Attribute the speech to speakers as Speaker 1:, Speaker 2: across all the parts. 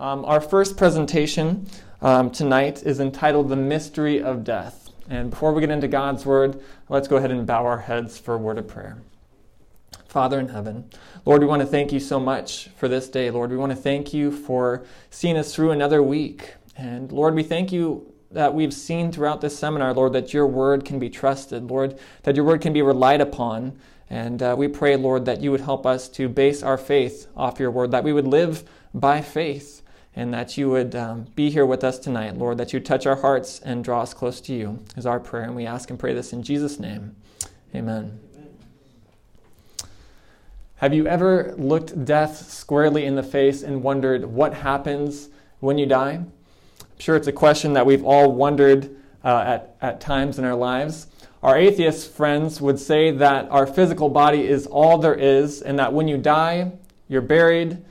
Speaker 1: Um, our first presentation um, tonight is entitled The Mystery of Death. And before we get into God's Word, let's go ahead and bow our heads for a word of prayer. Father in heaven, Lord, we want to thank you so much for this day. Lord, we want to thank you for seeing us through another week. And Lord, we thank you that we've seen throughout this seminar, Lord, that your word can be trusted, Lord, that your word can be relied upon. And uh, we pray, Lord, that you would help us to base our faith off your word, that we would live by faith, and that you would um, be here with us tonight, Lord, that you touch our hearts and draw us close to you, is our prayer. And we ask and pray this in Jesus' name. Amen. Have you ever looked death squarely in the face and wondered what happens when you die? I'm sure it's a question that we've all wondered uh, at, at times in our lives. Our atheist friends would say that our physical body is all there is, and that when you die, you're buried,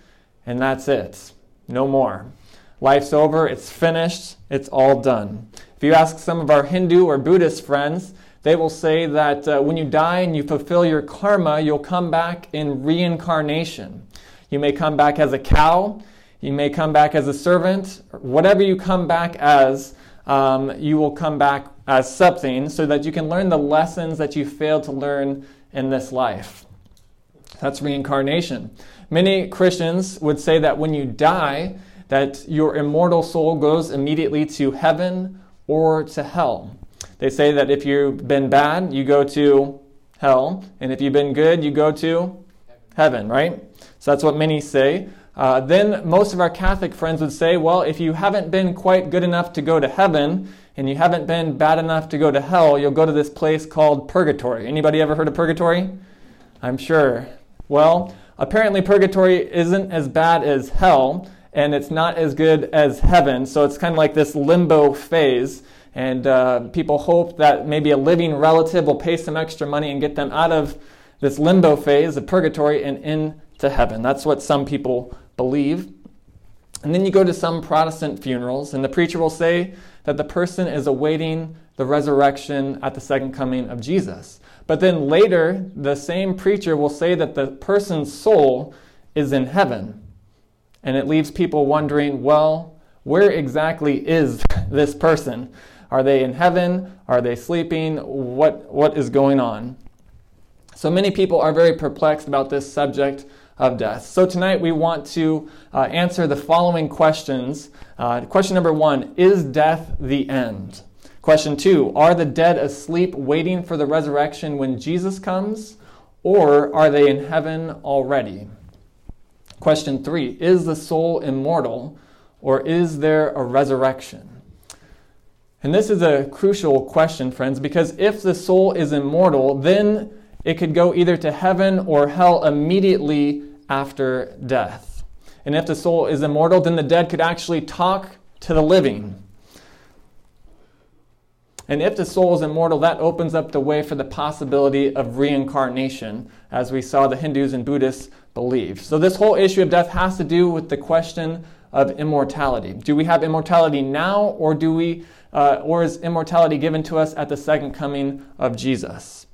Speaker 1: and that's it. No more. Life's over, it's finished, it's all done. If you ask some of our Hindu or Buddhist friends, they will say that uh, when you die and you fulfill your karma, you'll come back in reincarnation. You may come back as a cow, you may come back as a servant, whatever you come back as, um, you will come back as something so that you can learn the lessons that you failed to learn in this life. That's reincarnation. Many Christians would say that when you die, that your immortal soul goes immediately to heaven or to hell. They say that if you've been bad, you go to hell, and if you've been good, you go to heaven, right? So that's what many say. Uh, then most of our Catholic friends would say, well, if you haven't been quite good enough to go to heaven, and you haven't been bad enough to go to hell, you'll go to this place called purgatory. Anybody ever heard of purgatory? I'm sure. Well, apparently purgatory isn't as bad as hell, and it's not as good as heaven. So it's kind of like this limbo phase. And uh, people hope that maybe a living relative will pay some extra money and get them out of this limbo phase of purgatory and into heaven. That's what some people believe. And then you go to some Protestant funerals, and the preacher will say that the person is awaiting the resurrection at the second coming of Jesus. But then later, the same preacher will say that the person's soul is in heaven. And it leaves people wondering well, where exactly is this person? Are they in heaven? Are they sleeping? What, what is going on? So many people are very perplexed about this subject of death. So tonight we want to uh, answer the following questions. Uh, question number one Is death the end? Question two Are the dead asleep waiting for the resurrection when Jesus comes? Or are they in heaven already? Question three Is the soul immortal? Or is there a resurrection? And this is a crucial question, friends, because if the soul is immortal, then it could go either to heaven or hell immediately after death. And if the soul is immortal, then the dead could actually talk to the living. And if the soul is immortal, that opens up the way for the possibility of reincarnation, as we saw the Hindus and Buddhists believe. So, this whole issue of death has to do with the question of immortality. Do we have immortality now, or do we uh, or is immortality given to us at the second coming of Jesus?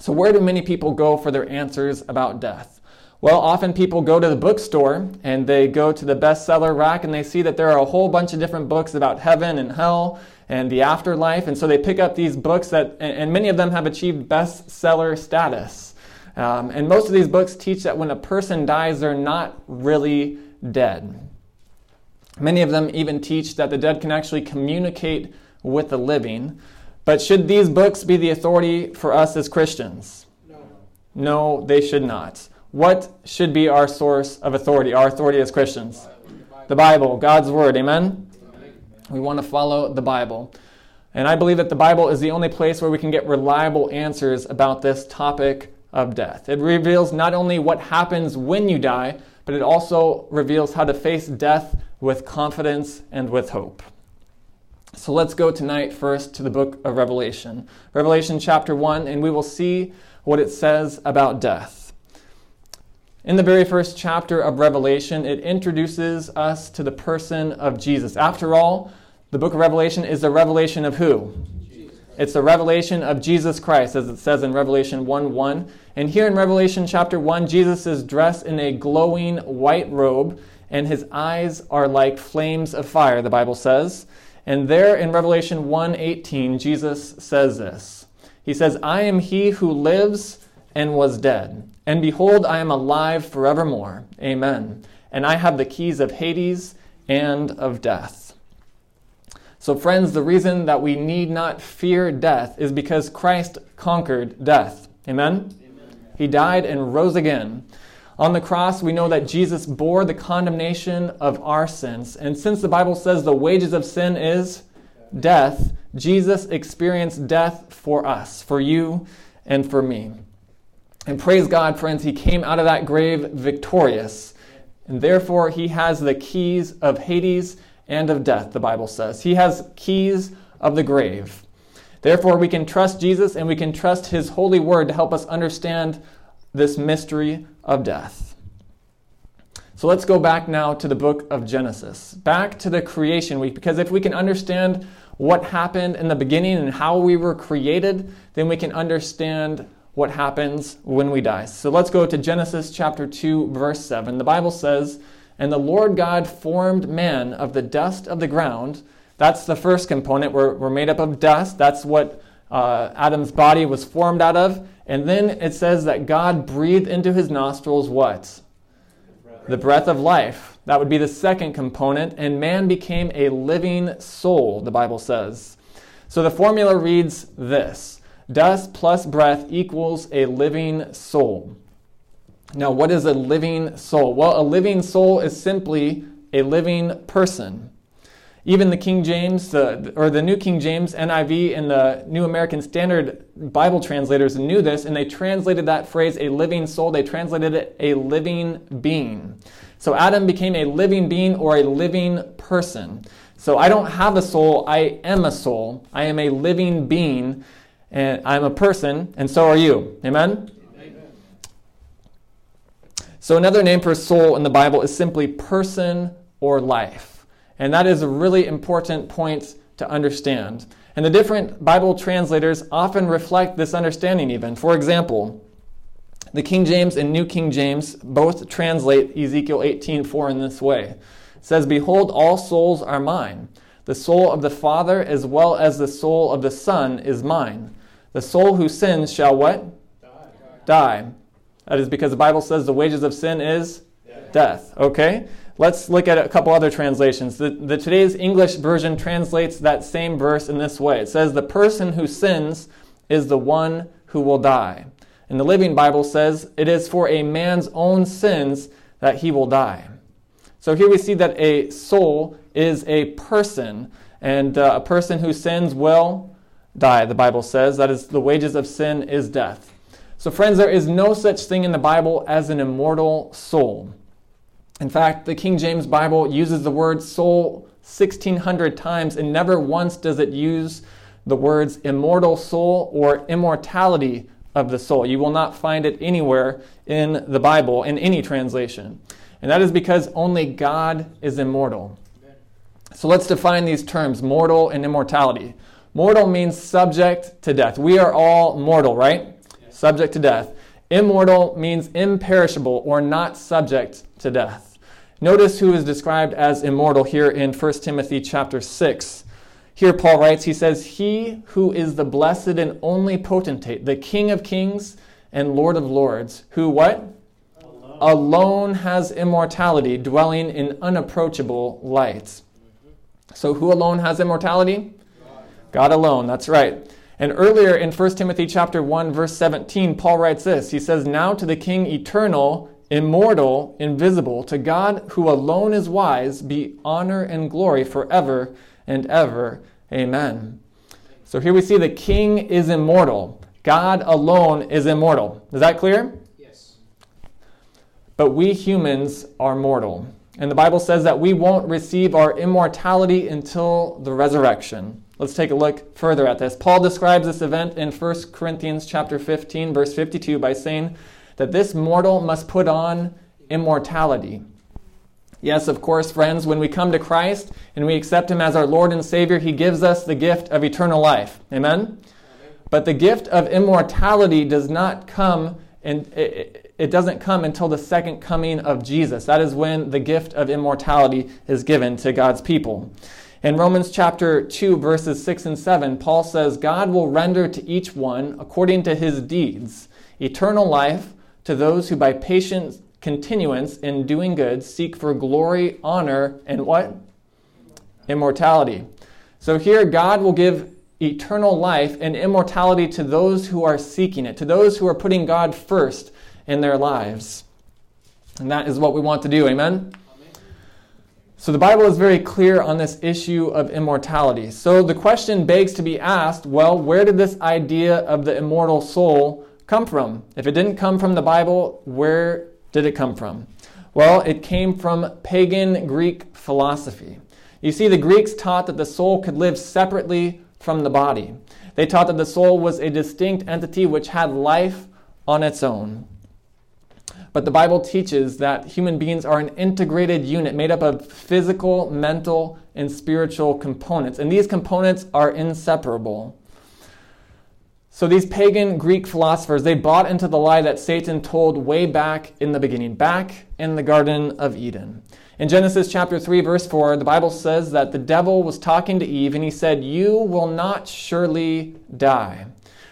Speaker 1: So, where do many people go for their answers about death? Well, often people go to the bookstore and they go to the bestseller rack and they see that there are a whole bunch of different books about heaven and hell and the afterlife. And so they pick up these books that, and many of them have achieved bestseller status. Um, and most of these books teach that when a person dies, they're not really dead. Many of them even teach that the dead can actually communicate with the living. But should these books be the authority for us as Christians? No. No, they should not. What should be our source of authority, our authority as Christians? The Bible, God's Word. Amen? We want to follow the Bible. And I believe that the Bible is the only place where we can get reliable answers about this topic of death. It reveals not only what happens when you die, but it also reveals how to face death with confidence and with hope. So let's go tonight first to the book of Revelation. Revelation chapter 1, and we will see what it says about death. In the very first chapter of Revelation, it introduces us to the person of Jesus. After all, the book of Revelation is a revelation of who? It's a revelation of Jesus Christ, as it says in Revelation 1 1. And here in Revelation chapter 1, Jesus is dressed in a glowing white robe, and his eyes are like flames of fire, the Bible says. And there in Revelation 1:18, Jesus says this. He says, "I am he who lives and was dead, and behold, I am alive forevermore. Amen. And I have the keys of Hades and of death." So friends, the reason that we need not fear death is because Christ conquered death. Amen. Amen. He died and rose again. On the cross, we know that Jesus bore the condemnation of our sins. And since the Bible says the wages of sin is death, Jesus experienced death for us, for you, and for me. And praise God, friends, he came out of that grave victorious. And therefore, he has the keys of Hades and of death, the Bible says. He has keys of the grave. Therefore, we can trust Jesus and we can trust his holy word to help us understand this mystery of death. So let's go back now to the book of Genesis, back to the creation week, because if we can understand what happened in the beginning and how we were created, then we can understand what happens when we die. So let's go to Genesis chapter 2, verse 7. The Bible says, And the Lord God formed man of the dust of the ground. That's the first component. We're, we're made up of dust. That's what uh, Adam's body was formed out of. And then it says that God breathed into his nostrils what? The breath of life. That would be the second component. And man became a living soul, the Bible says. So the formula reads this Dust plus breath equals a living soul. Now, what is a living soul? Well, a living soul is simply a living person. Even the King James, the, or the New King James, NIV, and the New American Standard Bible translators knew this, and they translated that phrase, a living soul, they translated it a living being. So Adam became a living being or a living person. So I don't have a soul, I am a soul. I am a living being, and I'm a person, and so are you. Amen? Amen? So another name for soul in the Bible is simply person or life. And that is a really important point to understand. And the different Bible translators often reflect this understanding, even. For example, the King James and New King James both translate Ezekiel 18:4 in this way. It says, Behold, all souls are mine. The soul of the Father as well as the soul of the Son is mine. The soul who sins shall what? Die. Die. That is because the Bible says the wages of sin is death. death. Okay? Let's look at a couple other translations. The, the, today's English version translates that same verse in this way. It says, "The person who sins is the one who will die." And the Living Bible says, "It is for a man's own sins that he will die." So here we see that a soul is a person, and uh, a person who sins will die. The Bible says that is the wages of sin is death. So friends, there is no such thing in the Bible as an immortal soul. In fact, the King James Bible uses the word soul 1600 times, and never once does it use the words immortal soul or immortality of the soul. You will not find it anywhere in the Bible, in any translation. And that is because only God is immortal. So let's define these terms mortal and immortality. Mortal means subject to death. We are all mortal, right? Subject to death. Immortal means imperishable or not subject to death. Notice who is described as immortal here in 1 Timothy chapter 6. Here Paul writes, he says, He who is the blessed and only potentate, the King of kings and Lord of lords, who what? Alone, Alone has immortality, dwelling in unapproachable light. So who alone has immortality? God. Alone, that's right. And earlier in 1 Timothy chapter 1 verse 17, Paul writes this. He says, "Now to the king eternal immortal, invisible, to God who alone is wise, be honor and glory forever and ever. Amen. So here we see the king is immortal. God alone is immortal. Is that clear? Yes. But we humans are mortal. And the Bible says that we won't receive our immortality until the resurrection. Let's take a look further at this. Paul describes this event in 1 Corinthians chapter 15 verse 52 by saying, that this mortal must put on immortality. Yes, of course, friends, when we come to Christ and we accept Him as our Lord and Savior, He gives us the gift of eternal life. Amen? Amen. But the gift of immortality does not come and it, it doesn't come until the second coming of Jesus. That is when the gift of immortality is given to God's people. In Romans chapter 2, verses 6 and 7, Paul says, God will render to each one, according to his deeds, eternal life to those who by patient continuance in doing good seek for glory, honor, and what? Immortality. So here, God will give eternal life and immortality to those who are seeking it, to those who are putting God first in their lives. And that is what we want to do. Amen? So the Bible is very clear on this issue of immortality. So the question begs to be asked well, where did this idea of the immortal soul come from? If it didn't come from the Bible, where did it come from? Well, it came from pagan Greek philosophy. You see, the Greeks taught that the soul could live separately from the body. They taught that the soul was a distinct entity which had life on its own. But the Bible teaches that human beings are an integrated unit made up of physical, mental, and spiritual components. And these components are inseparable. So these pagan Greek philosophers, they bought into the lie that Satan told way back in the beginning, back in the Garden of Eden. In Genesis chapter 3, verse 4, the Bible says that the devil was talking to Eve and he said, You will not surely die.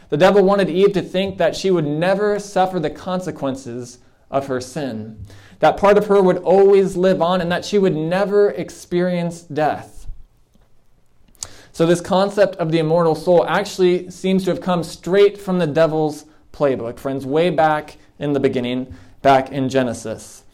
Speaker 1: The devil wanted Eve to think that she would never suffer the consequences of her sin, that part of her would always live on, and that she would never experience death. So, this concept of the immortal soul actually seems to have come straight from the devil's playbook, friends, way back in the beginning, back in Genesis.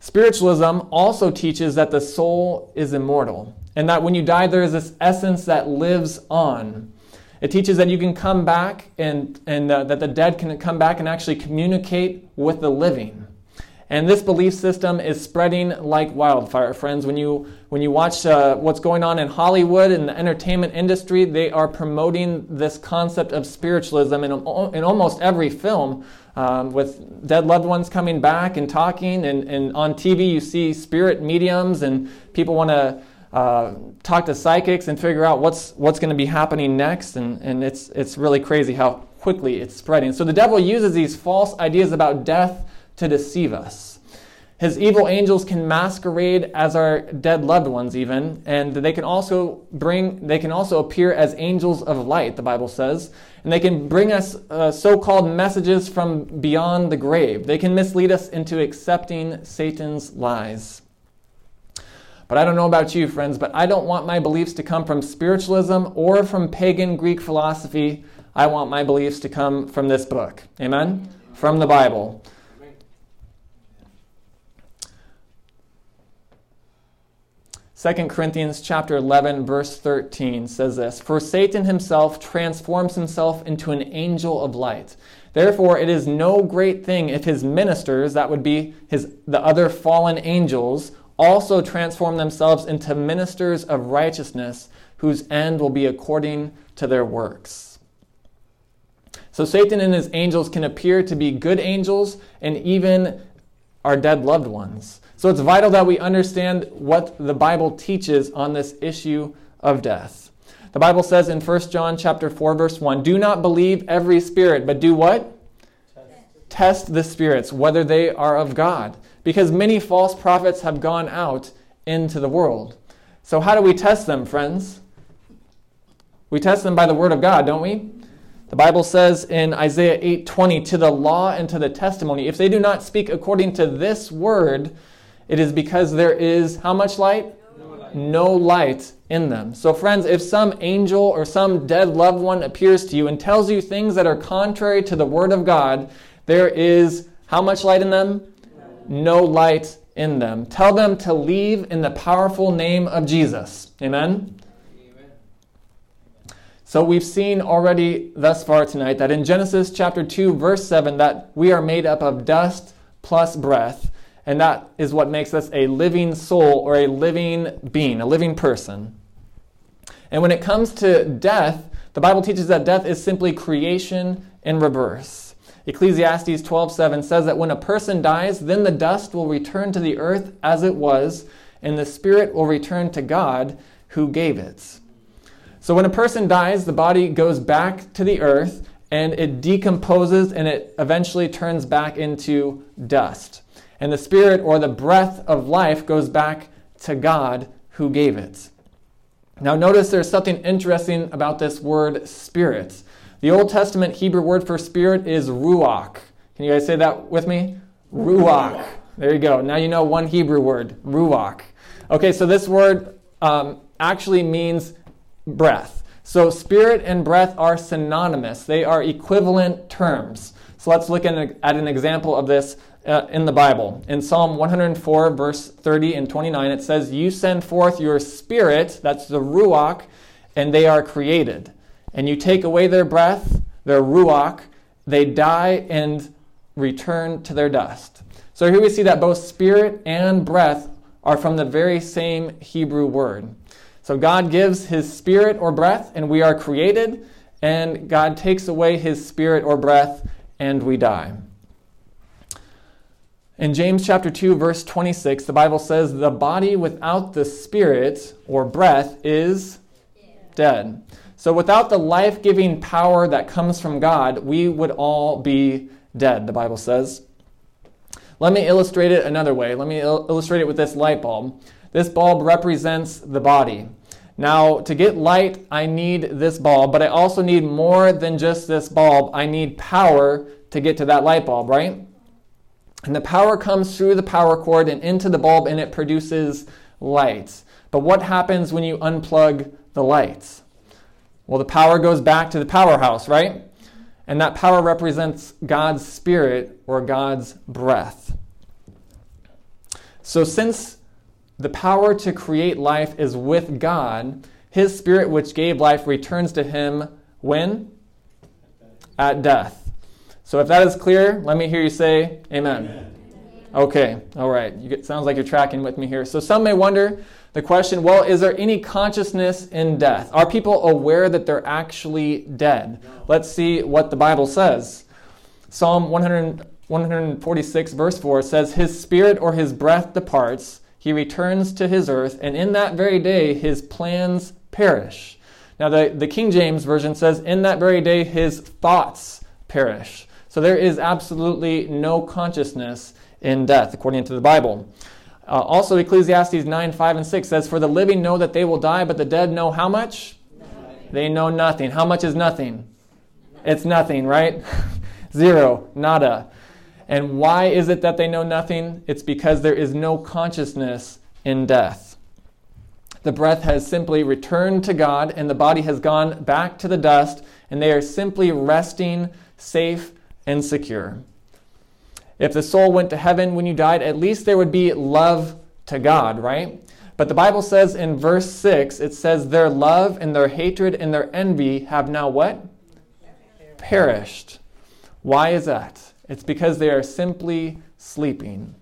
Speaker 1: Spiritualism also teaches that the soul is immortal and that when you die, there is this essence that lives on. It teaches that you can come back and, and uh, that the dead can come back and actually communicate with the living. And this belief system is spreading like wildfire, friends. When you, when you watch uh, what's going on in Hollywood and the entertainment industry, they are promoting this concept of spiritualism in, in almost every film um, with dead loved ones coming back and talking. And, and on TV, you see spirit mediums, and people want to uh, talk to psychics and figure out what's, what's going to be happening next. And, and it's, it's really crazy how quickly it's spreading. So the devil uses these false ideas about death to deceive us. His evil angels can masquerade as our dead loved ones, even, and they can also bring, they can also appear as angels of light, the Bible says, and they can bring us uh, so called messages from beyond the grave. They can mislead us into accepting Satan's lies. But I don't know about you, friends, but I don't want my beliefs to come from spiritualism or from pagan Greek philosophy. I want my beliefs to come from this book. Amen? From the Bible. 2 Corinthians chapter 11 verse 13 says this, "For Satan himself transforms himself into an angel of light. Therefore it is no great thing if his ministers, that would be his the other fallen angels, also transform themselves into ministers of righteousness, whose end will be according to their works." So Satan and his angels can appear to be good angels and even our dead loved ones. So it's vital that we understand what the Bible teaches on this issue of death. The Bible says in 1 John chapter 4 verse 1, "Do not believe every spirit, but do what? Test. Test the spirits whether they are of God, because many false prophets have gone out into the world." So how do we test them, friends? We test them by the word of God, don't we? The Bible says in Isaiah 8:20, "To the law and to the testimony, if they do not speak according to this word, it is because there is how much light? No light. No light in them. So, friends, if some angel or some dead loved one appears to you and tells you things that are contrary to the Word of God, there is how much light in them? No light in them. Tell them to leave in the powerful name of Jesus. Amen? Amen? So we've seen already thus far tonight that in Genesis chapter 2 verse 7 that we are made up of dust plus breath and that is what makes us a living soul or a living being, a living person. And when it comes to death, the Bible teaches that death is simply creation in reverse. Ecclesiastes 12:7 says that when a person dies, then the dust will return to the earth as it was, and the spirit will return to God who gave it. So when a person dies, the body goes back to the earth, and it decomposes and it eventually turns back into dust. And the spirit or the breath of life goes back to God who gave it. Now, notice there's something interesting about this word spirit. The Old Testament Hebrew word for spirit is ruach. Can you guys say that with me? Ruach. There you go. Now you know one Hebrew word, ruach. Okay, so this word um, actually means breath. So spirit and breath are synonymous, they are equivalent terms. So let's look at an example of this uh, in the Bible. In Psalm 104, verse 30 and 29, it says, You send forth your spirit, that's the ruach, and they are created. And you take away their breath, their ruach, they die and return to their dust. So here we see that both spirit and breath are from the very same Hebrew word. So God gives his spirit or breath, and we are created, and God takes away his spirit or breath, and we die. In James chapter 2 verse 26, the Bible says the body without the spirit or breath is dead. So without the life-giving power that comes from God, we would all be dead, the Bible says. Let me illustrate it another way. Let me il- illustrate it with this light bulb. This bulb represents the body. Now, to get light, I need this bulb, but I also need more than just this bulb. I need power to get to that light bulb, right? And the power comes through the power cord and into the bulb and it produces lights. But what happens when you unplug the lights? Well, the power goes back to the powerhouse, right? And that power represents God's spirit or God's breath. So, since the power to create life is with God, his spirit, which gave life, returns to him when? At death. So if that is clear, let me hear you say amen. amen. Okay, all right. It sounds like you're tracking with me here. So some may wonder the question well, is there any consciousness in death? Are people aware that they're actually dead? Let's see what the Bible says. Psalm 100, 146, verse 4 says, His spirit or his breath departs, he returns to his earth, and in that very day his plans perish. Now, the, the King James Version says, In that very day his thoughts perish. So there is absolutely no consciousness in death, according to the Bible. Uh, also, Ecclesiastes 9, 5, and 6 says, For the living know that they will die, but the dead know how much? Nothing. They know nothing. How much is nothing? It's nothing, right? Zero, nada. And why is it that they know nothing? It's because there is no consciousness in death. The breath has simply returned to God, and the body has gone back to the dust, and they are simply resting safe and secure. If the soul went to heaven when you died, at least there would be love to God, right? But the Bible says in verse 6, it says, Their love and their hatred and their envy have now what? Perished. Why is that? It's because they are simply sleeping.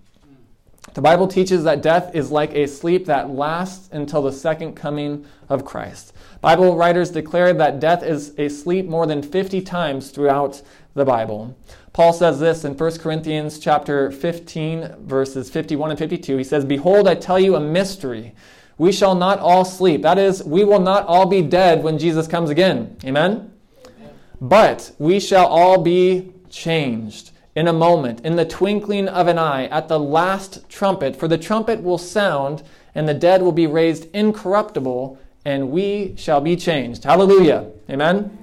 Speaker 1: The Bible teaches that death is like a sleep that lasts until the second coming of Christ. Bible writers declare that death is a sleep more than 50 times throughout the Bible. Paul says this in 1 Corinthians chapter 15 verses 51 and 52. He says, "Behold, I tell you a mystery. We shall not all sleep. That is, we will not all be dead when Jesus comes again." Amen. Amen. But we shall all be changed in a moment, in the twinkling of an eye, at the last trumpet, for the trumpet will sound and the dead will be raised incorruptible and we shall be changed. Hallelujah. Amen.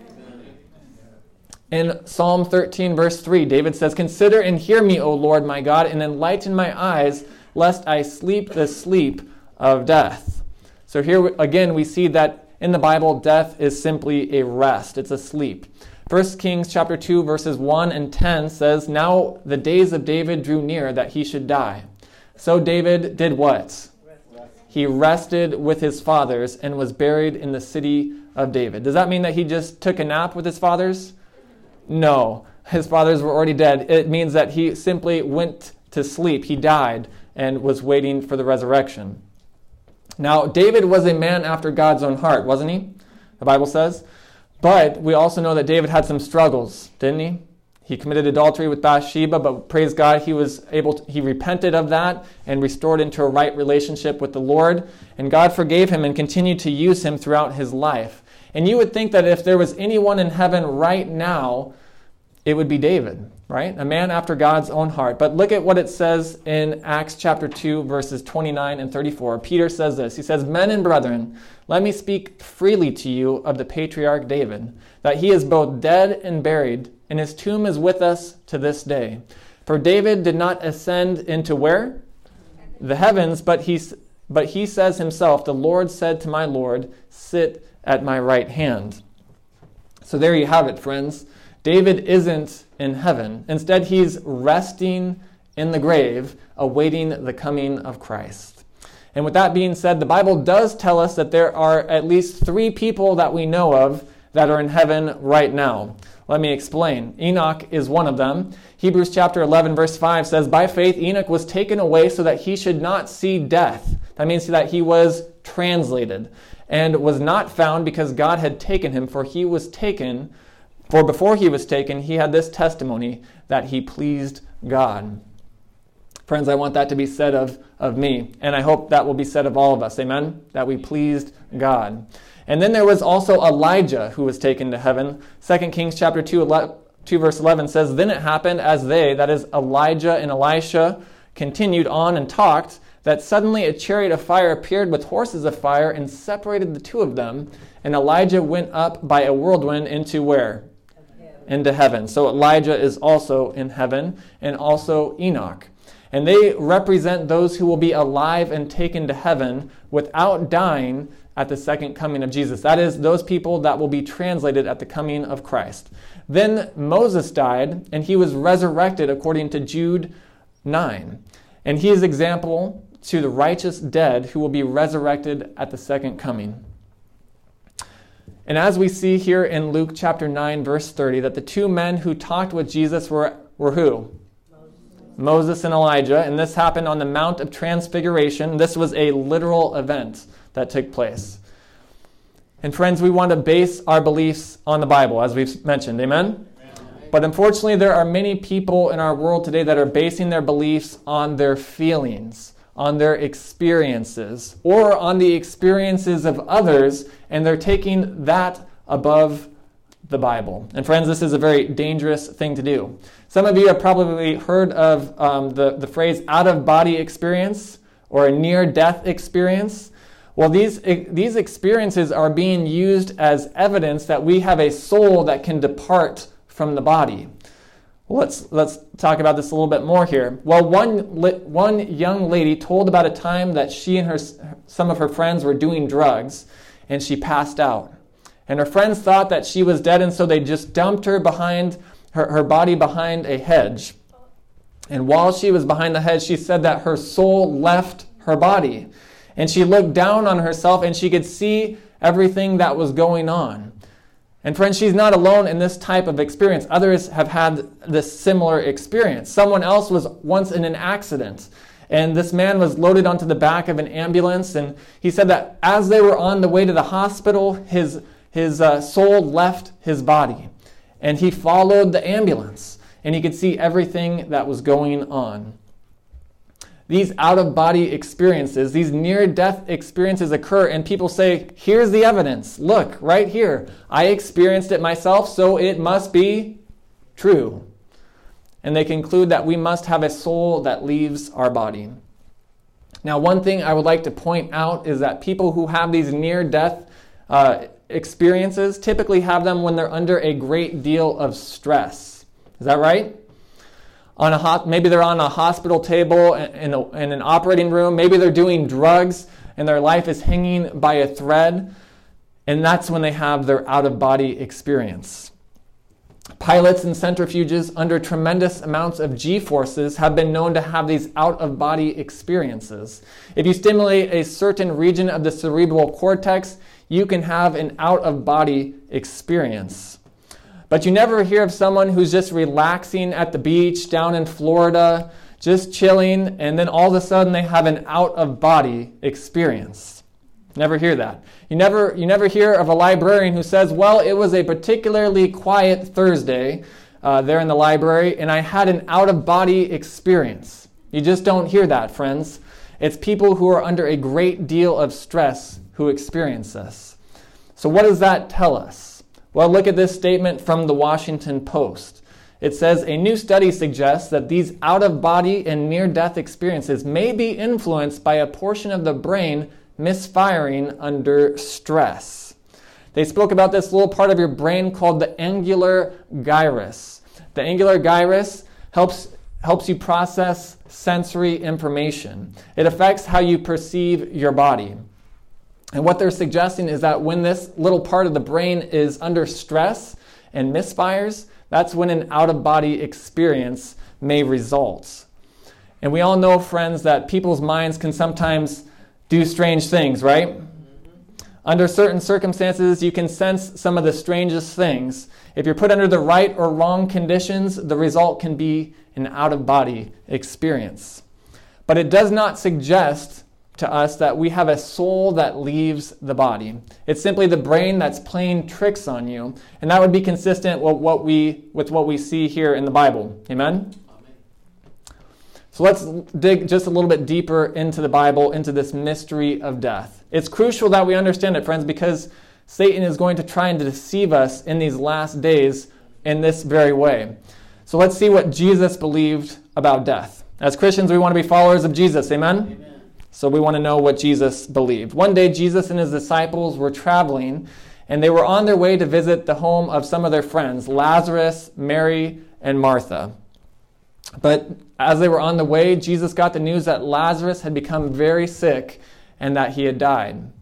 Speaker 1: In Psalm 13, verse 3, David says, Consider and hear me, O Lord my God, and enlighten my eyes, lest I sleep the sleep of death. So here again, we see that in the Bible, death is simply a rest, it's a sleep. 1 Kings chapter 2, verses 1 and 10 says, Now the days of David drew near that he should die. So David did what? He rested with his fathers and was buried in the city of David. Does that mean that he just took a nap with his fathers? No, his fathers were already dead. It means that he simply went to sleep. He died and was waiting for the resurrection. Now, David was a man after God's own heart, wasn't he? The Bible says. But we also know that David had some struggles, didn't he? He committed adultery with Bathsheba, but praise God, he was able to, he repented of that and restored into a right relationship with the Lord. And God forgave him and continued to use him throughout his life. And you would think that if there was anyone in heaven right now, it would be David, right? A man after God's own heart. But look at what it says in Acts chapter 2, verses 29 and 34. Peter says this He says, Men and brethren, let me speak freely to you of the patriarch David, that he is both dead and buried, and his tomb is with us to this day. For David did not ascend into where? The heavens, but he, but he says himself, The Lord said to my Lord, Sit at my right hand. So there you have it, friends. David isn't in heaven. Instead, he's resting in the grave, awaiting the coming of Christ. And with that being said, the Bible does tell us that there are at least three people that we know of that are in heaven right now. Let me explain. Enoch is one of them. Hebrews chapter 11, verse 5 says, By faith, Enoch was taken away so that he should not see death. That means that he was translated and was not found because God had taken him, for he was taken for before he was taken, he had this testimony that he pleased God. Friends, I want that to be said of, of me, and I hope that will be said of all of us. Amen? That we pleased God. And then there was also Elijah who was taken to heaven. 2 Kings chapter 2, 2 verse 11 says, Then it happened as they, that is Elijah and Elisha, continued on and talked, that suddenly a chariot of fire appeared with horses of fire and separated the two of them. And Elijah went up by a whirlwind into where? Into heaven. So Elijah is also in heaven, and also Enoch. And they represent those who will be alive and taken to heaven without dying at the second coming of Jesus. That is, those people that will be translated at the coming of Christ. Then Moses died, and he was resurrected according to Jude 9. And he is example to the righteous dead who will be resurrected at the second coming. And as we see here in Luke chapter 9, verse 30, that the two men who talked with Jesus were, were who? Moses. Moses and Elijah. And this happened on the Mount of Transfiguration. This was a literal event that took place. And friends, we want to base our beliefs on the Bible, as we've mentioned. Amen? Amen? But unfortunately, there are many people in our world today that are basing their beliefs on their feelings on their experiences or on the experiences of others, and they're taking that above the Bible. And friends, this is a very dangerous thing to do. Some of you have probably heard of um, the, the phrase out of body experience or a near death experience. Well, these, these experiences are being used as evidence that we have a soul that can depart from the body. Let's, let's talk about this a little bit more here. Well, one, one young lady told about a time that she and her, some of her friends were doing drugs and she passed out. And her friends thought that she was dead, and so they just dumped her behind her, her body behind a hedge. And while she was behind the hedge, she said that her soul left her body. And she looked down on herself and she could see everything that was going on. And friends, she's not alone in this type of experience. Others have had this similar experience. Someone else was once in an accident, and this man was loaded onto the back of an ambulance. And he said that as they were on the way to the hospital, his, his uh, soul left his body, and he followed the ambulance, and he could see everything that was going on these out of body experiences, these near death experiences occur, and people say, Here's the evidence. Look, right here. I experienced it myself, so it must be true. And they conclude that we must have a soul that leaves our body. Now, one thing I would like to point out is that people who have these near death uh, experiences typically have them when they're under a great deal of stress. Is that right? On a maybe they're on a hospital table in, a, in an operating room. Maybe they're doing drugs and their life is hanging by a thread. And that's when they have their out of body experience. Pilots and centrifuges under tremendous amounts of g forces have been known to have these out of body experiences. If you stimulate a certain region of the cerebral cortex you can have an out of body experience but you never hear of someone who's just relaxing at the beach down in Florida, just chilling, and then all of a sudden they have an out of body experience. Never hear that. You never, you never hear of a librarian who says, Well, it was a particularly quiet Thursday uh, there in the library, and I had an out of body experience. You just don't hear that, friends. It's people who are under a great deal of stress who experience this. So, what does that tell us? Well, look at this statement from the Washington Post. It says a new study suggests that these out of body and near death experiences may be influenced by a portion of the brain misfiring under stress. They spoke about this little part of your brain called the angular gyrus. The angular gyrus helps, helps you process sensory information, it affects how you perceive your body. And what they're suggesting is that when this little part of the brain is under stress and misfires, that's when an out of body experience may result. And we all know, friends, that people's minds can sometimes do strange things, right? Mm-hmm. Under certain circumstances, you can sense some of the strangest things. If you're put under the right or wrong conditions, the result can be an out of body experience. But it does not suggest to us that we have a soul that leaves the body. It's simply the brain that's playing tricks on you, and that would be consistent with what we with what we see here in the Bible. Amen. So let's dig just a little bit deeper into the Bible, into this mystery of death. It's crucial that we understand it, friends, because Satan is going to try and deceive us in these last days in this very way. So let's see what Jesus believed about death. As Christians, we want to be followers of Jesus. Amen? Amen. So we want to know what Jesus believed. One day, Jesus and his disciples were traveling, and they were on their way to visit the home of some of their friends, Lazarus, Mary, and Martha. But as they were on the way, Jesus got the news that Lazarus had become very sick and that he had died.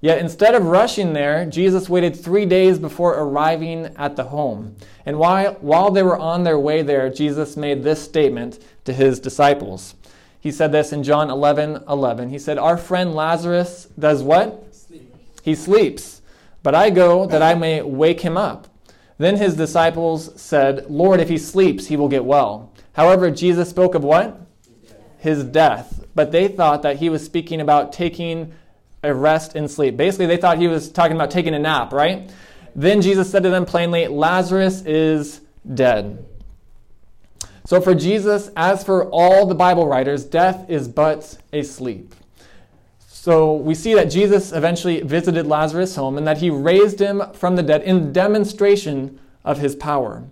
Speaker 1: Yet instead of rushing there, Jesus waited three days before arriving at the home. And while, while they were on their way there, Jesus made this statement to his disciples. He said this in John 11 11. He said, Our friend Lazarus does what? Sleep. He sleeps, but I go that I may wake him up. Then his disciples said, Lord, if he sleeps, he will get well. However, Jesus spoke of what? His death. But they thought that he was speaking about taking a rest and sleep. Basically, they thought he was talking about taking a nap, right? Then Jesus said to them plainly, Lazarus is dead. So for Jesus, as for all the Bible writers, death is but a sleep. So we see that Jesus eventually visited Lazarus' home and that he raised him from the dead in demonstration of his power.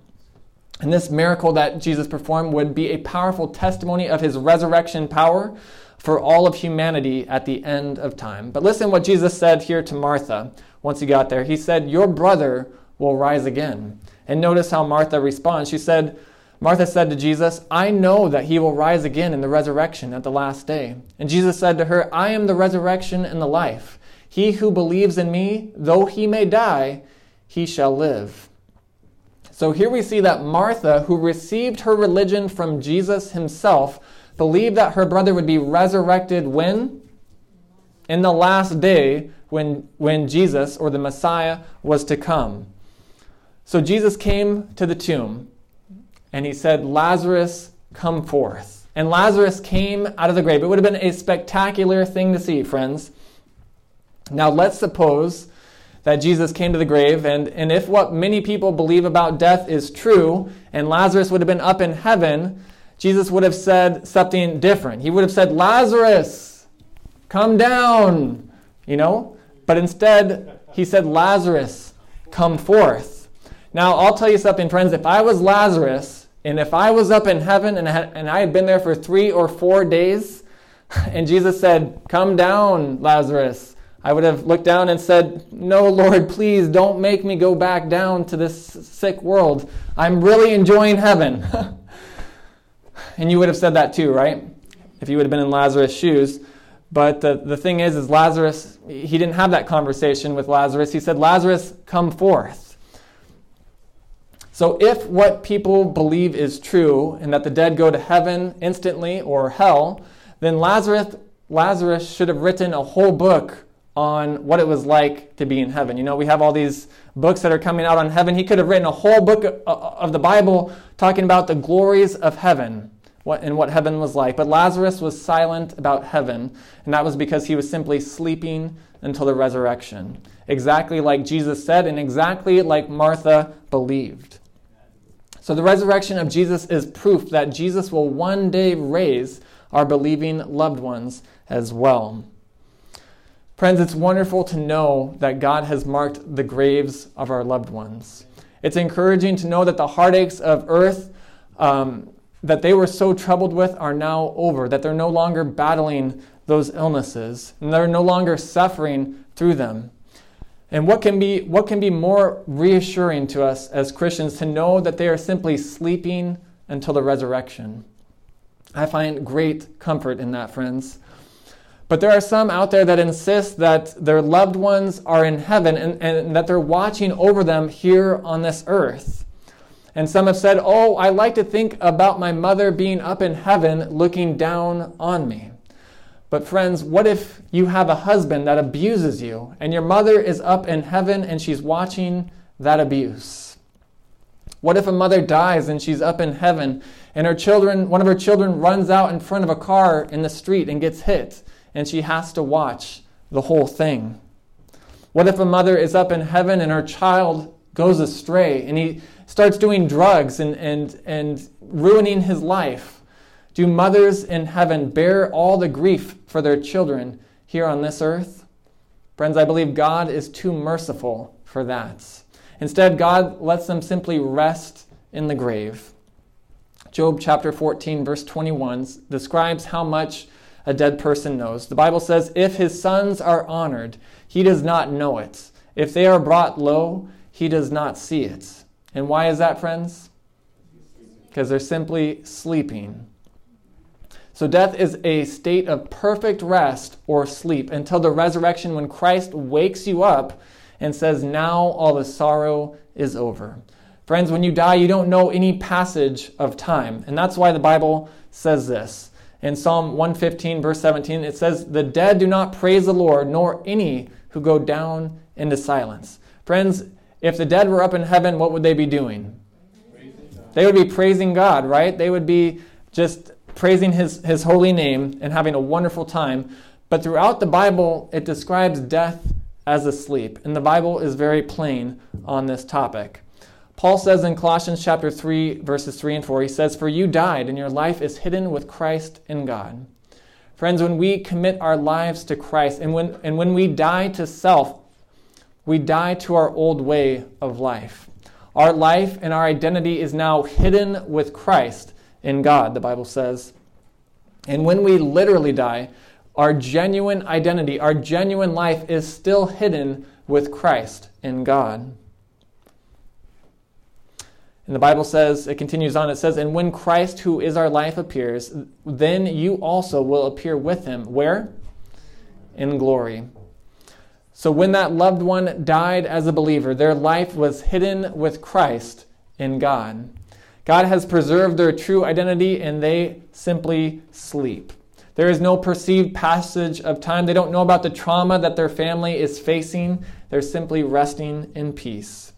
Speaker 1: And this miracle that Jesus performed would be a powerful testimony of his resurrection power for all of humanity at the end of time. But listen what Jesus said here to Martha once he got there. He said, Your brother will rise again. And notice how Martha responds. She said, Martha said to Jesus, I know that he will rise again in the resurrection at the last day. And Jesus said to her, I am the resurrection and the life. He who believes in me, though he may die, he shall live. So here we see that Martha, who received her religion from Jesus himself, believed that her brother would be resurrected when? In the last day when, when Jesus or the Messiah was to come. So Jesus came to the tomb and he said, Lazarus, come forth. And Lazarus came out of the grave. It would have been a spectacular thing to see, friends. Now let's suppose that Jesus came to the grave, and, and if what many people believe about death is true, and Lazarus would have been up in heaven, Jesus would have said something different. He would have said, Lazarus, come down, you know? But instead, he said, Lazarus, come forth. Now, I'll tell you something, friends. If I was Lazarus, and if I was up in heaven and had, and I had been there for three or four days, and Jesus said, Come down, Lazarus, I would have looked down and said, No, Lord, please don't make me go back down to this sick world. I'm really enjoying heaven. and you would have said that too, right? If you would have been in Lazarus' shoes. But the, the thing is, is Lazarus, he didn't have that conversation with Lazarus. He said, Lazarus, come forth. So if what people believe is true, and that the dead go to heaven instantly or hell, then Lazarus, Lazarus should have written a whole book on what it was like to be in heaven. You know, we have all these books that are coming out on heaven. He could have written a whole book uh, uh, of the Bible talking about the glories of heaven what, and what heaven was like. But Lazarus was silent about heaven, and that was because he was simply sleeping until the resurrection. Exactly like Jesus said, and exactly like Martha believed. So the resurrection of Jesus is proof that Jesus will one day raise our believing loved ones as well. Friends, it's wonderful to know that God has marked the graves of our loved ones. It's encouraging to know that the heartaches of earth um, that they were so troubled with are now over, that they're no longer battling those illnesses, and they're no longer suffering through them. And what can be what can be more reassuring to us as Christians to know that they are simply sleeping until the resurrection? I find great comfort in that, friends. But there are some out there that insist that their loved ones are in heaven and, and that they're watching over them here on this earth. And some have said, Oh, I like to think about my mother being up in heaven looking down on me. But, friends, what if you have a husband that abuses you and your mother is up in heaven and she's watching that abuse? What if a mother dies and she's up in heaven and her children, one of her children runs out in front of a car in the street and gets hit and she has to watch the whole thing? What if a mother is up in heaven and her child goes astray and he starts doing drugs and, and, and ruining his life? Do mothers in heaven bear all the grief for their children here on this earth? Friends, I believe God is too merciful for that. Instead, God lets them simply rest in the grave. Job chapter 14, verse 21 describes how much a dead person knows. The Bible says, If his sons are honored, he does not know it. If they are brought low, he does not see it. And why is that, friends? Because they're simply sleeping. So, death is a state of perfect rest or sleep until the resurrection when Christ wakes you up and says, Now all the sorrow is over. Friends, when you die, you don't know any passage of time. And that's why the Bible says this. In Psalm 115, verse 17, it says, The dead do not praise the Lord, nor any who go down into silence. Friends, if the dead were up in heaven, what would they be doing? They would be praising God, right? They would be just praising his, his holy name and having a wonderful time. But throughout the Bible, it describes death as a sleep. And the Bible is very plain on this topic. Paul says in Colossians chapter 3, verses 3 and 4, he says, For you died, and your life is hidden with Christ in God. Friends, when we commit our lives to Christ, and when, and when we die to self, we die to our old way of life. Our life and our identity is now hidden with Christ in God, the Bible says. And when we literally die, our genuine identity, our genuine life is still hidden with Christ in God. And the Bible says, it continues on, it says, And when Christ, who is our life, appears, then you also will appear with him. Where? In glory. So when that loved one died as a believer, their life was hidden with Christ in God. God has preserved their true identity and they simply sleep. There is no perceived passage of time. They don't know about the trauma that their family is facing. They're simply resting in peace.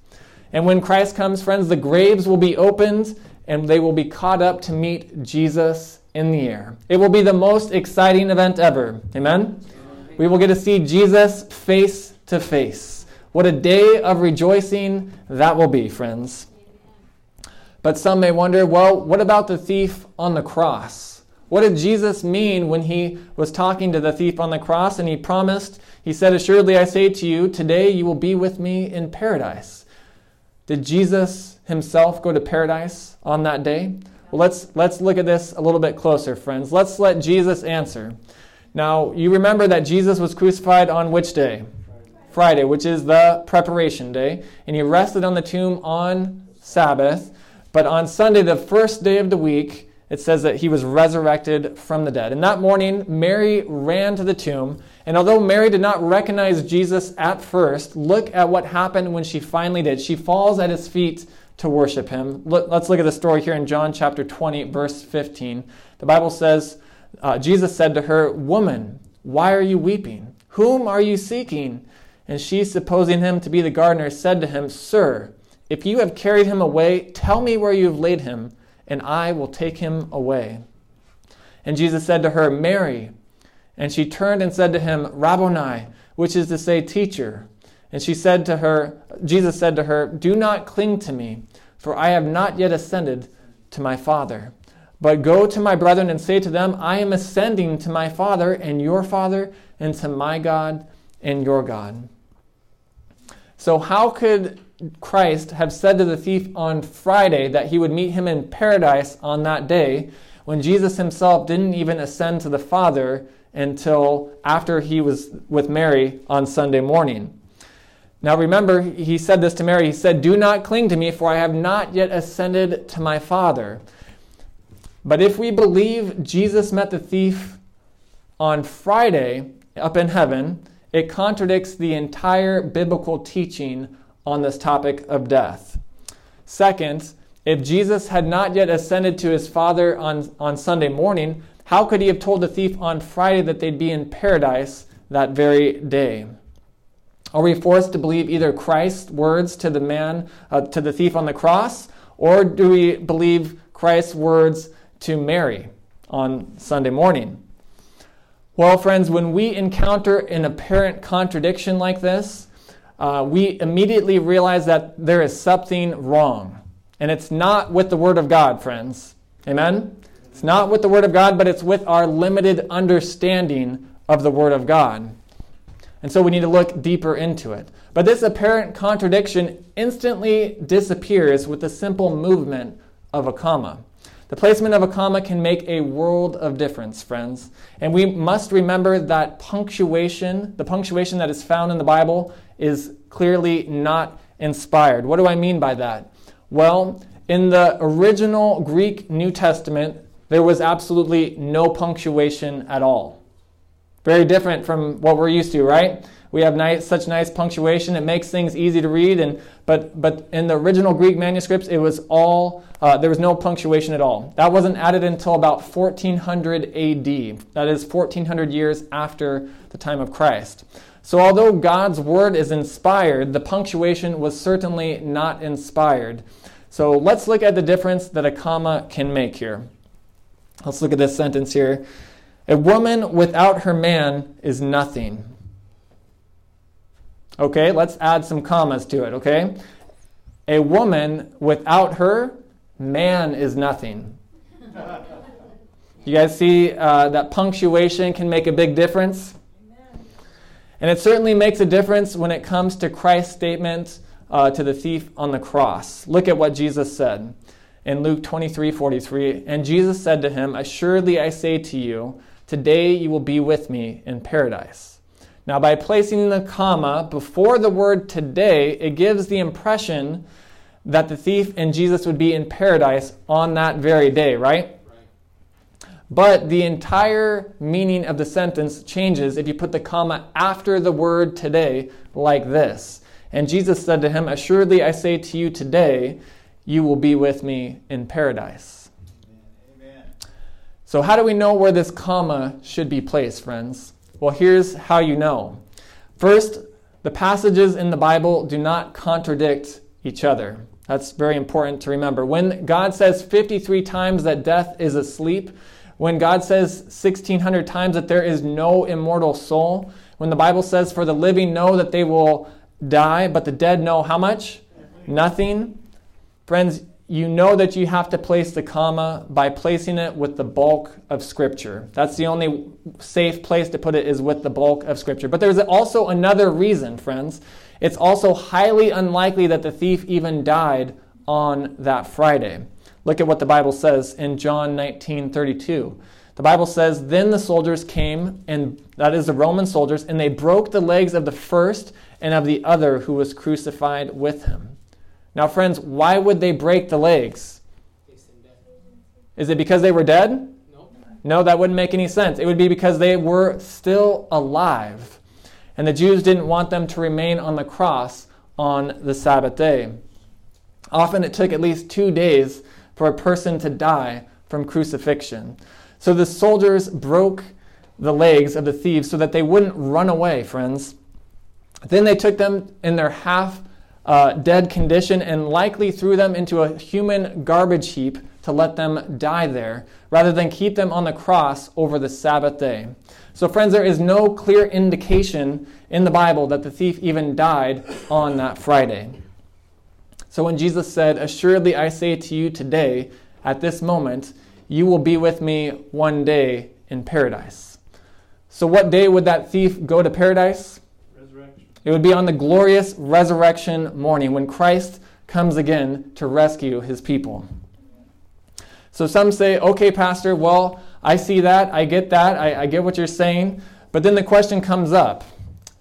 Speaker 1: And when Christ comes, friends, the graves will be opened and they will be caught up to meet Jesus in the air. It will be the most exciting event ever. Amen? We will get to see Jesus face to face. What a day of rejoicing that will be, friends. But some may wonder well, what about the thief on the cross? What did Jesus mean when he was talking to the thief on the cross and he promised, he said, Assuredly I say to you, today you will be with me in paradise. Did Jesus himself go to paradise on that day? Well, let's, let's look at this a little bit closer, friends. Let's let Jesus answer. Now, you remember that Jesus was crucified on which day? Friday, which is the preparation day. And he rested on the tomb on Sabbath. But on Sunday, the first day of the week, it says that he was resurrected from the dead. And that morning, Mary ran to the tomb and although Mary did not recognize Jesus at first, look at what happened when she finally did. She falls at his feet to worship him. Let's look at the story here in John chapter 20, verse 15. The Bible says, uh, Jesus said to her, Woman, why are you weeping? Whom are you seeking? And she, supposing him to be the gardener, said to him, Sir, if you have carried him away, tell me where you have laid him, and I will take him away. And Jesus said to her, Mary. And she turned and said to him, Rabboni, which is to say, teacher. And she said to her, Jesus said to her, Do not cling to me, for I have not yet ascended to my Father. But go to my brethren and say to them, I am ascending to my Father and your Father, and to my God and your God. So, how could Christ have said to the thief on Friday that he would meet him in paradise on that day when Jesus himself didn't even ascend to the Father until after he was with Mary on Sunday morning? Now remember, he said this to Mary. He said, Do not cling to me, for I have not yet ascended to my Father. But if we believe Jesus met the thief on Friday up in heaven, it contradicts the entire biblical teaching on this topic of death. Second, if Jesus had not yet ascended to his Father on, on Sunday morning, how could he have told the thief on Friday that they'd be in paradise that very day? Are we forced to believe either Christ's words to the man, uh, to the thief on the cross, or do we believe Christ's words to Mary on Sunday morning? Well, friends, when we encounter an apparent contradiction like this, uh, we immediately realize that there is something wrong. And it's not with the Word of God, friends. Amen? It's not with the Word of God, but it's with our limited understanding of the Word of God. And so we need to look deeper into it. But this apparent contradiction instantly disappears with the simple movement of a comma. The placement of a comma can make a world of difference, friends. And we must remember that punctuation, the punctuation that is found in the Bible, is clearly not inspired. What do I mean by that? Well, in the original Greek New Testament, there was absolutely no punctuation at all. Very different from what we're used to, right? We have nice, such nice punctuation. It makes things easy to read. And but but in the original Greek manuscripts, it was all uh, there was no punctuation at all. That wasn't added until about 1400 A.D. That is 1400 years after the time of Christ. So although God's word is inspired, the punctuation was certainly not inspired. So let's look at the difference that a comma can make here. Let's look at this sentence here. A woman without her man is nothing. Okay, let's add some commas to it, okay? A woman without her man is nothing. You guys see uh, that punctuation can make a big difference? And it certainly makes a difference when it comes to Christ's statement uh, to the thief on the cross. Look at what Jesus said in Luke 23 43. And Jesus said to him, Assuredly I say to you, today you will be with me in paradise. Now, by placing the comma before the word today, it gives the impression that the thief and Jesus would be in paradise on that very day, right? But the entire meaning of the sentence changes if you put the comma after the word today, like this. And Jesus said to him, Assuredly I say to you today, you will be with me in paradise. Amen. So, how do we know where this comma should be placed, friends? Well, here's how you know. First, the passages in the Bible do not contradict each other. That's very important to remember. When God says 53 times that death is asleep, when God says 1600 times that there is no immortal soul, when the Bible says, For the living know that they will die, but the dead know how much? Nothing. Friends, you know that you have to place the comma by placing it with the bulk of Scripture. That's the only safe place to put it is with the bulk of Scripture. But there's also another reason, friends. It's also highly unlikely that the thief even died on that Friday. Look at what the Bible says in John 19 32. The Bible says, Then the soldiers came, and that is the Roman soldiers, and they broke the legs of the first and of the other who was crucified with him. Now, friends, why would they break the legs? Is it because they were dead? No, that wouldn't make any sense. It would be because they were still alive. And the Jews didn't want them to remain on the cross on the Sabbath day. Often it took at least two days for a person to die from crucifixion. So the soldiers broke the legs of the thieves so that they wouldn't run away, friends. Then they took them in their half uh, dead condition and likely threw them into a human garbage heap to let them die there, rather than keep them on the cross over the Sabbath day. So, friends, there is no clear indication in the Bible that the thief even died on that Friday. So, when Jesus said, Assuredly I say to you today, at this moment, you will be with me one day in paradise. So, what day would that thief go to paradise? Resurrection. It would be on the glorious resurrection morning when Christ comes again to rescue his people. So some say, okay, Pastor, well, I see that, I get that, I, I get what you're saying. But then the question comes up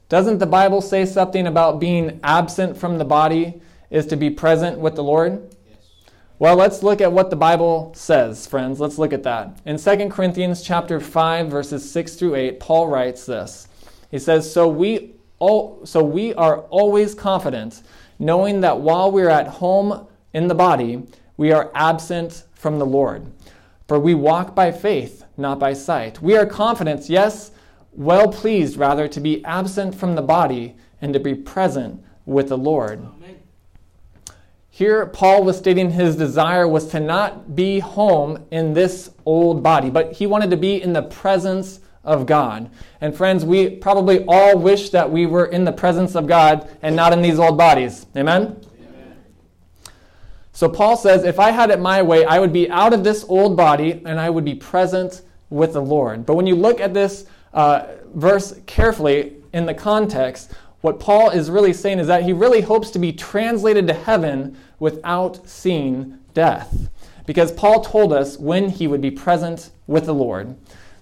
Speaker 1: Doesn't the Bible say something about being absent from the body is to be present with the Lord? Yes. Well, let's look at what the Bible says, friends. Let's look at that. In 2 Corinthians chapter 5 verses 6 through 8, Paul writes this. He says, "So we all, so we are always confident, knowing that while we're at home in the body, we are absent from the Lord. For we walk by faith, not by sight. We are confident, yes, well pleased rather to be absent from the body and to be present with the Lord. Amen. Here, Paul was stating his desire was to not be home in this old body, but he wanted to be in the presence of God. And friends, we probably all wish that we were in the presence of God and not in these old bodies. Amen? So Paul says, if I had it my way, I would be out of this old body and I would be present with the Lord. But when you look at this uh, verse carefully in the context, what Paul is really saying is that he really hopes to be translated to heaven without seeing death. Because Paul told us when he would be present with the Lord.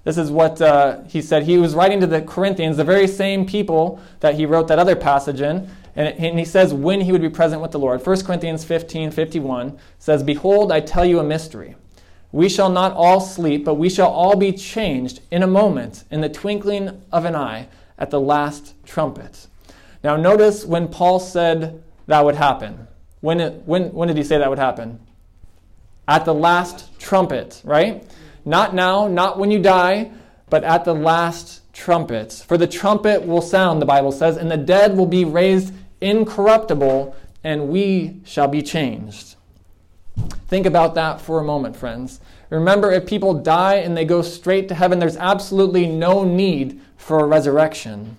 Speaker 1: This is what uh, he said. He was writing to the Corinthians, the very same people that he wrote that other passage in. And, and he says when he would be present with the Lord. 1 Corinthians 15 51 says, Behold, I tell you a mystery. We shall not all sleep, but we shall all be changed in a moment, in the twinkling of an eye, at the last trumpet. Now, notice when Paul said that would happen. When, it, when, when did he say that would happen? At the last trumpet, right? Not now, not when you die, but at the last trumpet. For the trumpet will sound, the Bible says, and the dead will be raised incorruptible, and we shall be changed. Think about that for a moment, friends. Remember, if people die and they go straight to heaven, there's absolutely no need for a resurrection.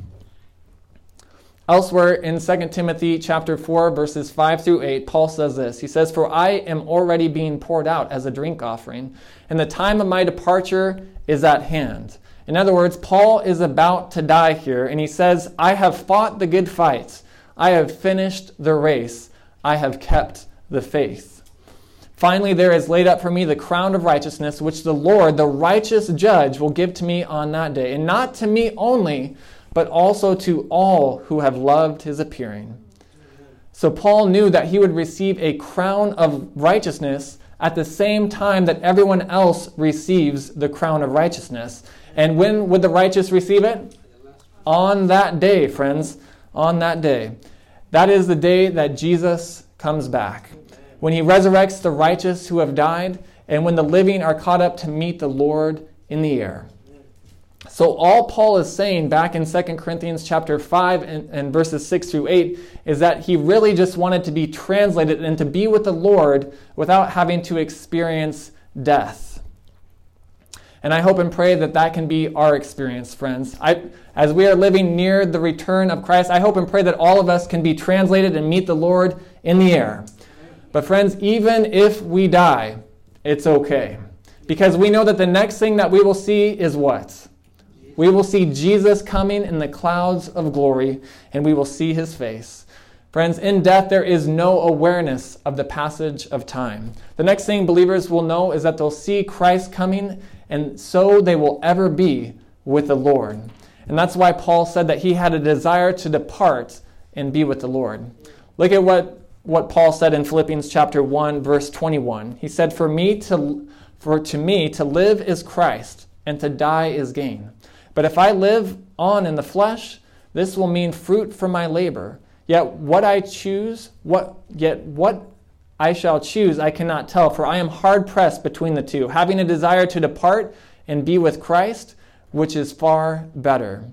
Speaker 1: Elsewhere in 2 Timothy chapter 4 verses 5 through 8, Paul says this. He says, "For I am already being poured out as a drink offering, and the time of my departure is at hand." In other words, Paul is about to die here, and he says, "I have fought the good fight. I have finished the race. I have kept the faith. Finally, there is laid up for me the crown of righteousness, which the Lord, the righteous judge, will give to me on that day. And not to me only, but also to all who have loved his appearing. So Paul knew that he would receive a crown of righteousness at the same time that everyone else receives the crown of righteousness. And when would the righteous receive it? On that day, friends on that day. That is the day that Jesus comes back. When he resurrects the righteous who have died, and when the living are caught up to meet the Lord in the air. So all Paul is saying back in 2 Corinthians chapter 5 and, and, verses 6 through 8 is that he really just wanted to be translated and to be with the Lord without having to experience death. And I hope and pray that that can be our experience, friends. I, as we are living near the return of Christ, I hope and pray that all of us can be translated and meet the Lord in the air. But, friends, even if we die, it's okay. Because we know that the next thing that we will see is what? We will see Jesus coming in the clouds of glory, and we will see his face. Friends, in death, there is no awareness of the passage of time. The next thing believers will know is that they'll see Christ coming and so they will ever be with the Lord. And that's why Paul said that he had a desire to depart and be with the Lord. Look at what, what Paul said in Philippians chapter 1 verse 21. He said for me to for to me to live is Christ and to die is gain. But if I live on in the flesh, this will mean fruit from my labor. Yet what I choose, what yet what I shall choose, I cannot tell, for I am hard pressed between the two, having a desire to depart and be with Christ, which is far better.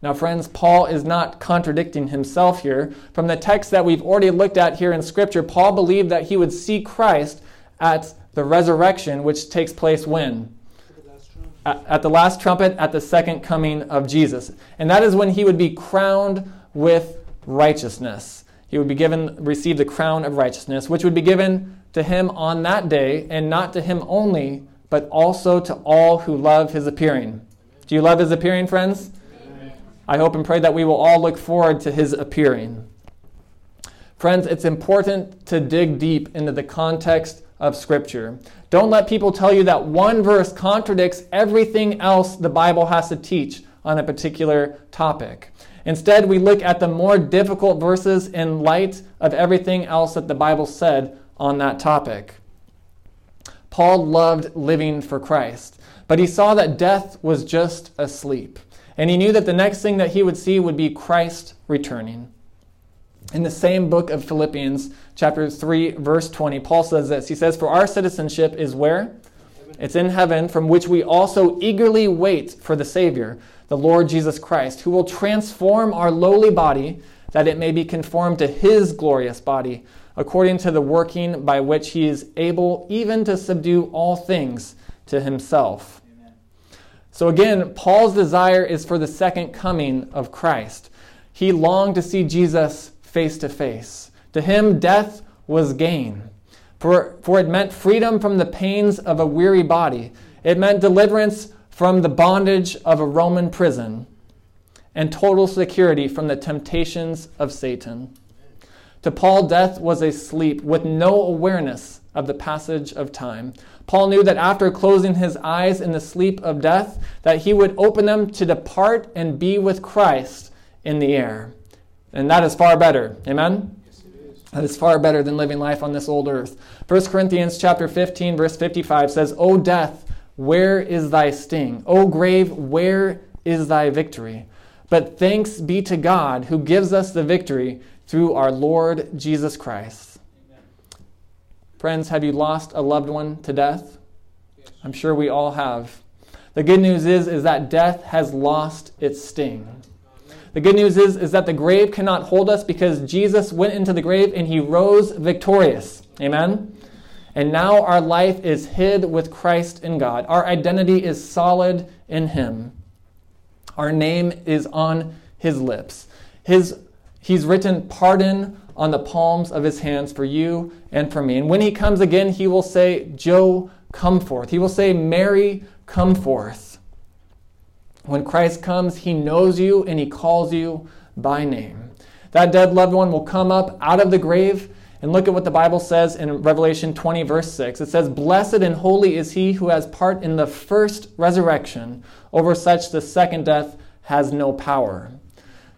Speaker 1: Now, friends, Paul is not contradicting himself here. From the text that we've already looked at here in Scripture, Paul believed that he would see Christ at the resurrection, which takes place when? At the last trumpet, at the second coming of Jesus. And that is when he would be crowned with righteousness he would be given receive the crown of righteousness, which would be given to him on that day, and not to him only, but also to all who love his appearing. Do you love his appearing, friends? Amen. I hope and pray that we will all look forward to his appearing. Friends, it's important to dig deep into the context of Scripture. Don't let people tell you that one verse contradicts everything else the Bible has to teach on a particular topic. Instead, we look at the more difficult verses in light of everything else that the Bible said on that topic. Paul loved living for Christ, but he saw that death was just asleep. And he knew that the next thing that he would see would be Christ returning. In the same book of Philippians, chapter 3, verse 20, Paul says this. He says, For our citizenship is where? It's in heaven, from which we also eagerly wait for the Savior the Lord Jesus Christ, who will transform our lowly body that it may be conformed to his glorious body, according to the working by which he is able even to subdue all things to himself. Amen. So again, Paul's desire is for the second coming of Christ. He longed to see Jesus face to face. To him, death was gain. For, for it meant freedom from the pains of a weary body. It meant deliverance from the bondage of a Roman prison and total security from the temptations of Satan. To Paul, death was a sleep with no awareness of the passage of time. Paul knew that after closing his eyes in the sleep of death, that he would open them to depart and be with Christ in the air. And that is far better. Amen? That is far better than living life on this old earth. 1 Corinthians chapter 15 verse 55 says, "O death, where is thy sting? O grave, where is thy victory? But thanks be to God who gives us the victory through our Lord Jesus Christ. Amen. Friends, have you lost a loved one to death? Yes. I'm sure we all have. The good news is, is that death has lost its sting. The good news is, is that the grave cannot hold us because Jesus went into the grave and he rose victorious. Amen? And now our life is hid with Christ in God. Our identity is solid in Him. Our name is on His lips. His, he's written pardon on the palms of His hands for you and for me. And when He comes again, He will say, Joe, come forth. He will say, Mary, come forth. When Christ comes, He knows you and He calls you by name. That dead loved one will come up out of the grave and look at what the Bible says in Revelation 20, verse 6. It says, Blessed and holy is he who has part in the first resurrection. Over such, the second death has no power.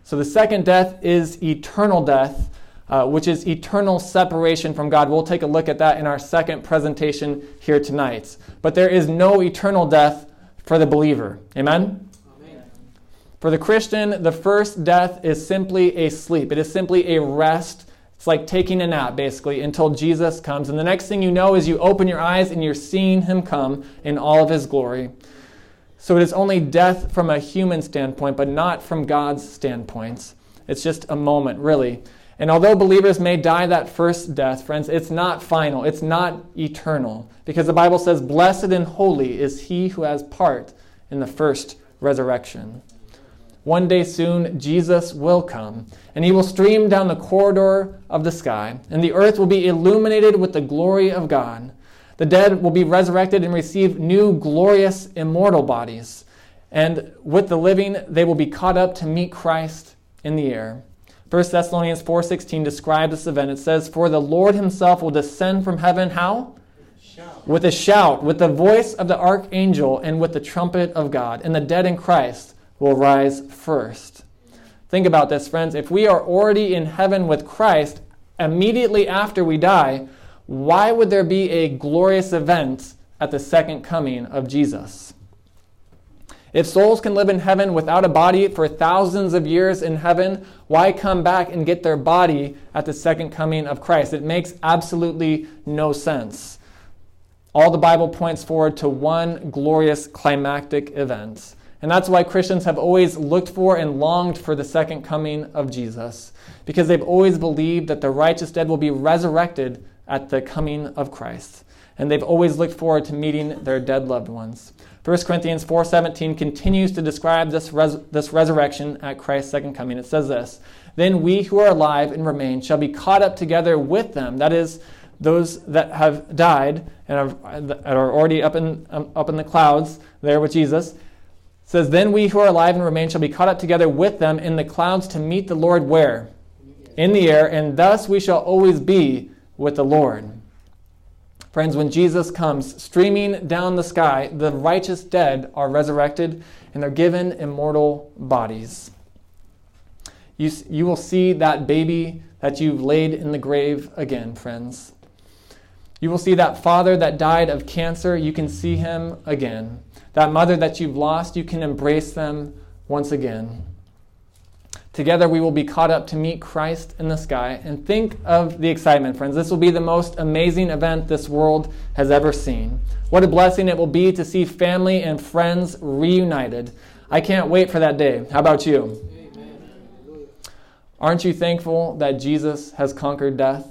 Speaker 1: So the second death is eternal death, uh, which is eternal separation from God. We'll take a look at that in our second presentation here tonight. But there is no eternal death for the believer. Amen? Amen? For the Christian, the first death is simply a sleep, it is simply a rest it's like taking a nap, basically, until Jesus comes. And the next thing you know is you open your eyes and you're seeing him come in all of his glory. So it is only death from a human standpoint, but not from God's standpoint. It's just a moment, really. And although believers may die that first death, friends, it's not final, it's not eternal. Because the Bible says, Blessed and holy is he who has part in the first resurrection. One day soon, Jesus will come, and he will stream down the corridor of the sky, and the earth will be illuminated with the glory of God. The dead will be resurrected and receive new, glorious, immortal bodies. And with the living, they will be caught up to meet Christ in the air. 1 Thessalonians 4:16 describes this event. It says, "For the Lord himself will descend from heaven how? Shout. With a shout, with the voice of the archangel, and with the trumpet of God, and the dead in Christ will rise first. Think about this, friends. If we are already in heaven with Christ immediately after we die, why would there be a glorious event at the second coming of Jesus? If souls can live in heaven without a body for thousands of years in heaven, why come back and get their body at the second coming of Christ? It makes absolutely no sense. All the Bible points forward to one glorious climactic event. And that's why Christians have always looked for and longed for the second coming of Jesus, because they've always believed that the righteous dead will be resurrected at the coming of Christ. And they've always looked forward to meeting their dead loved ones. 1 Corinthians 4:17 continues to describe this, res- this resurrection at Christ's second coming. It says this, "Then we who are alive and remain shall be caught up together with them." That is those that have died and are, are already up in, um, up in the clouds there with Jesus says, Then we who are alive and remain shall be caught up together with them in the clouds to meet the Lord where? In the air, and thus we shall always be with the Lord. Friends, when Jesus comes streaming down the sky, the righteous dead are resurrected and they're given immortal bodies. You, you will see that baby that you've laid in the grave again, friends. You will see that father that died of cancer, you can see him again. That mother that you've lost, you can embrace them once again. Together we will be caught up to meet Christ in the sky. And think of the excitement, friends. This will be the most amazing event this world has ever seen. What a blessing it will be to see family and friends reunited. I can't wait for that day. How about you? Amen. Aren't you thankful that Jesus has conquered death?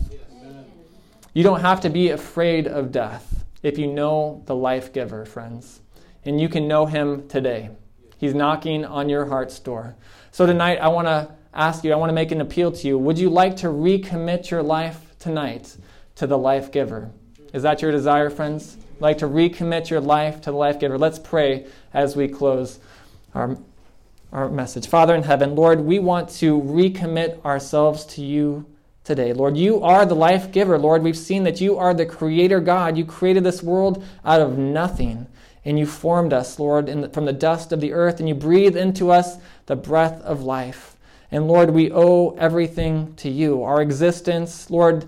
Speaker 1: You don't have to be afraid of death if you know the life giver, friends. And you can know him today. He's knocking on your heart's door. So tonight, I want to ask you, I want to make an appeal to you. Would you like to recommit your life tonight to the life giver? Is that your desire, friends? Like to recommit your life to the life giver? Let's pray as we close our, our message. Father in heaven, Lord, we want to recommit ourselves to you today. Lord, you are the life giver. Lord, we've seen that you are the creator God. You created this world out of nothing and you formed us, Lord, the, from the dust of the earth, and you breathed into us the breath of life. And Lord, we owe everything to you. Our existence, Lord,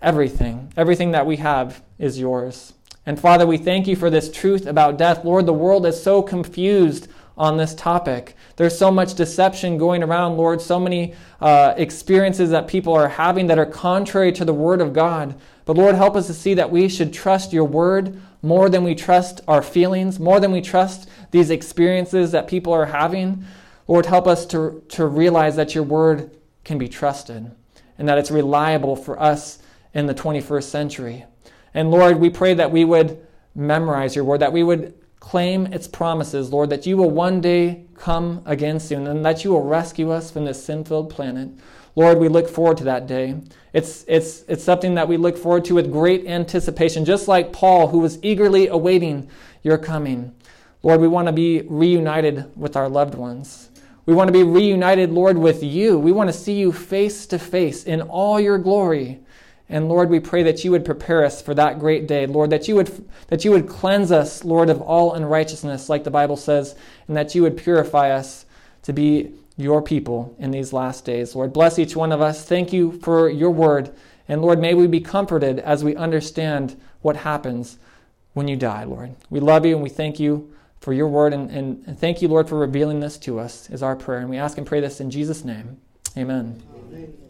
Speaker 1: everything, everything that we have is yours. And Father, we thank you for this truth about death. Lord, the world is so confused on this topic. There's so much deception going around, Lord, so many uh, experiences that people are having that are contrary to the Word of God. But Lord, help us to see that we should trust your Word more than we trust our feelings, more than we trust these experiences that people are having. Lord, help us to, to realize that your Word can be trusted and that it's reliable for us in the 21st century. And Lord, we pray that we would memorize your Word, that we would claim its promises, Lord, that you will one day come again soon and that you will rescue us from this sin filled planet. Lord, we look forward to that day. It's, it's, it's something that we look forward to with great anticipation, just like Paul, who was eagerly awaiting your coming. Lord, we want to be reunited with our loved ones. We want to be reunited, Lord, with you. We want to see you face to face in all your glory. And Lord, we pray that you would prepare us for that great day. Lord, that you would that you would cleanse us, Lord, of all unrighteousness, like the Bible says, and that you would purify us to be your people in these last days. Lord, bless each one of us. Thank you for your word. And Lord, may we be comforted as we understand what happens when you die, Lord. We love you and we thank you for your word. And, and, and thank you, Lord, for revealing this to us, is our prayer. And we ask and pray this in Jesus' name. Amen. Amen.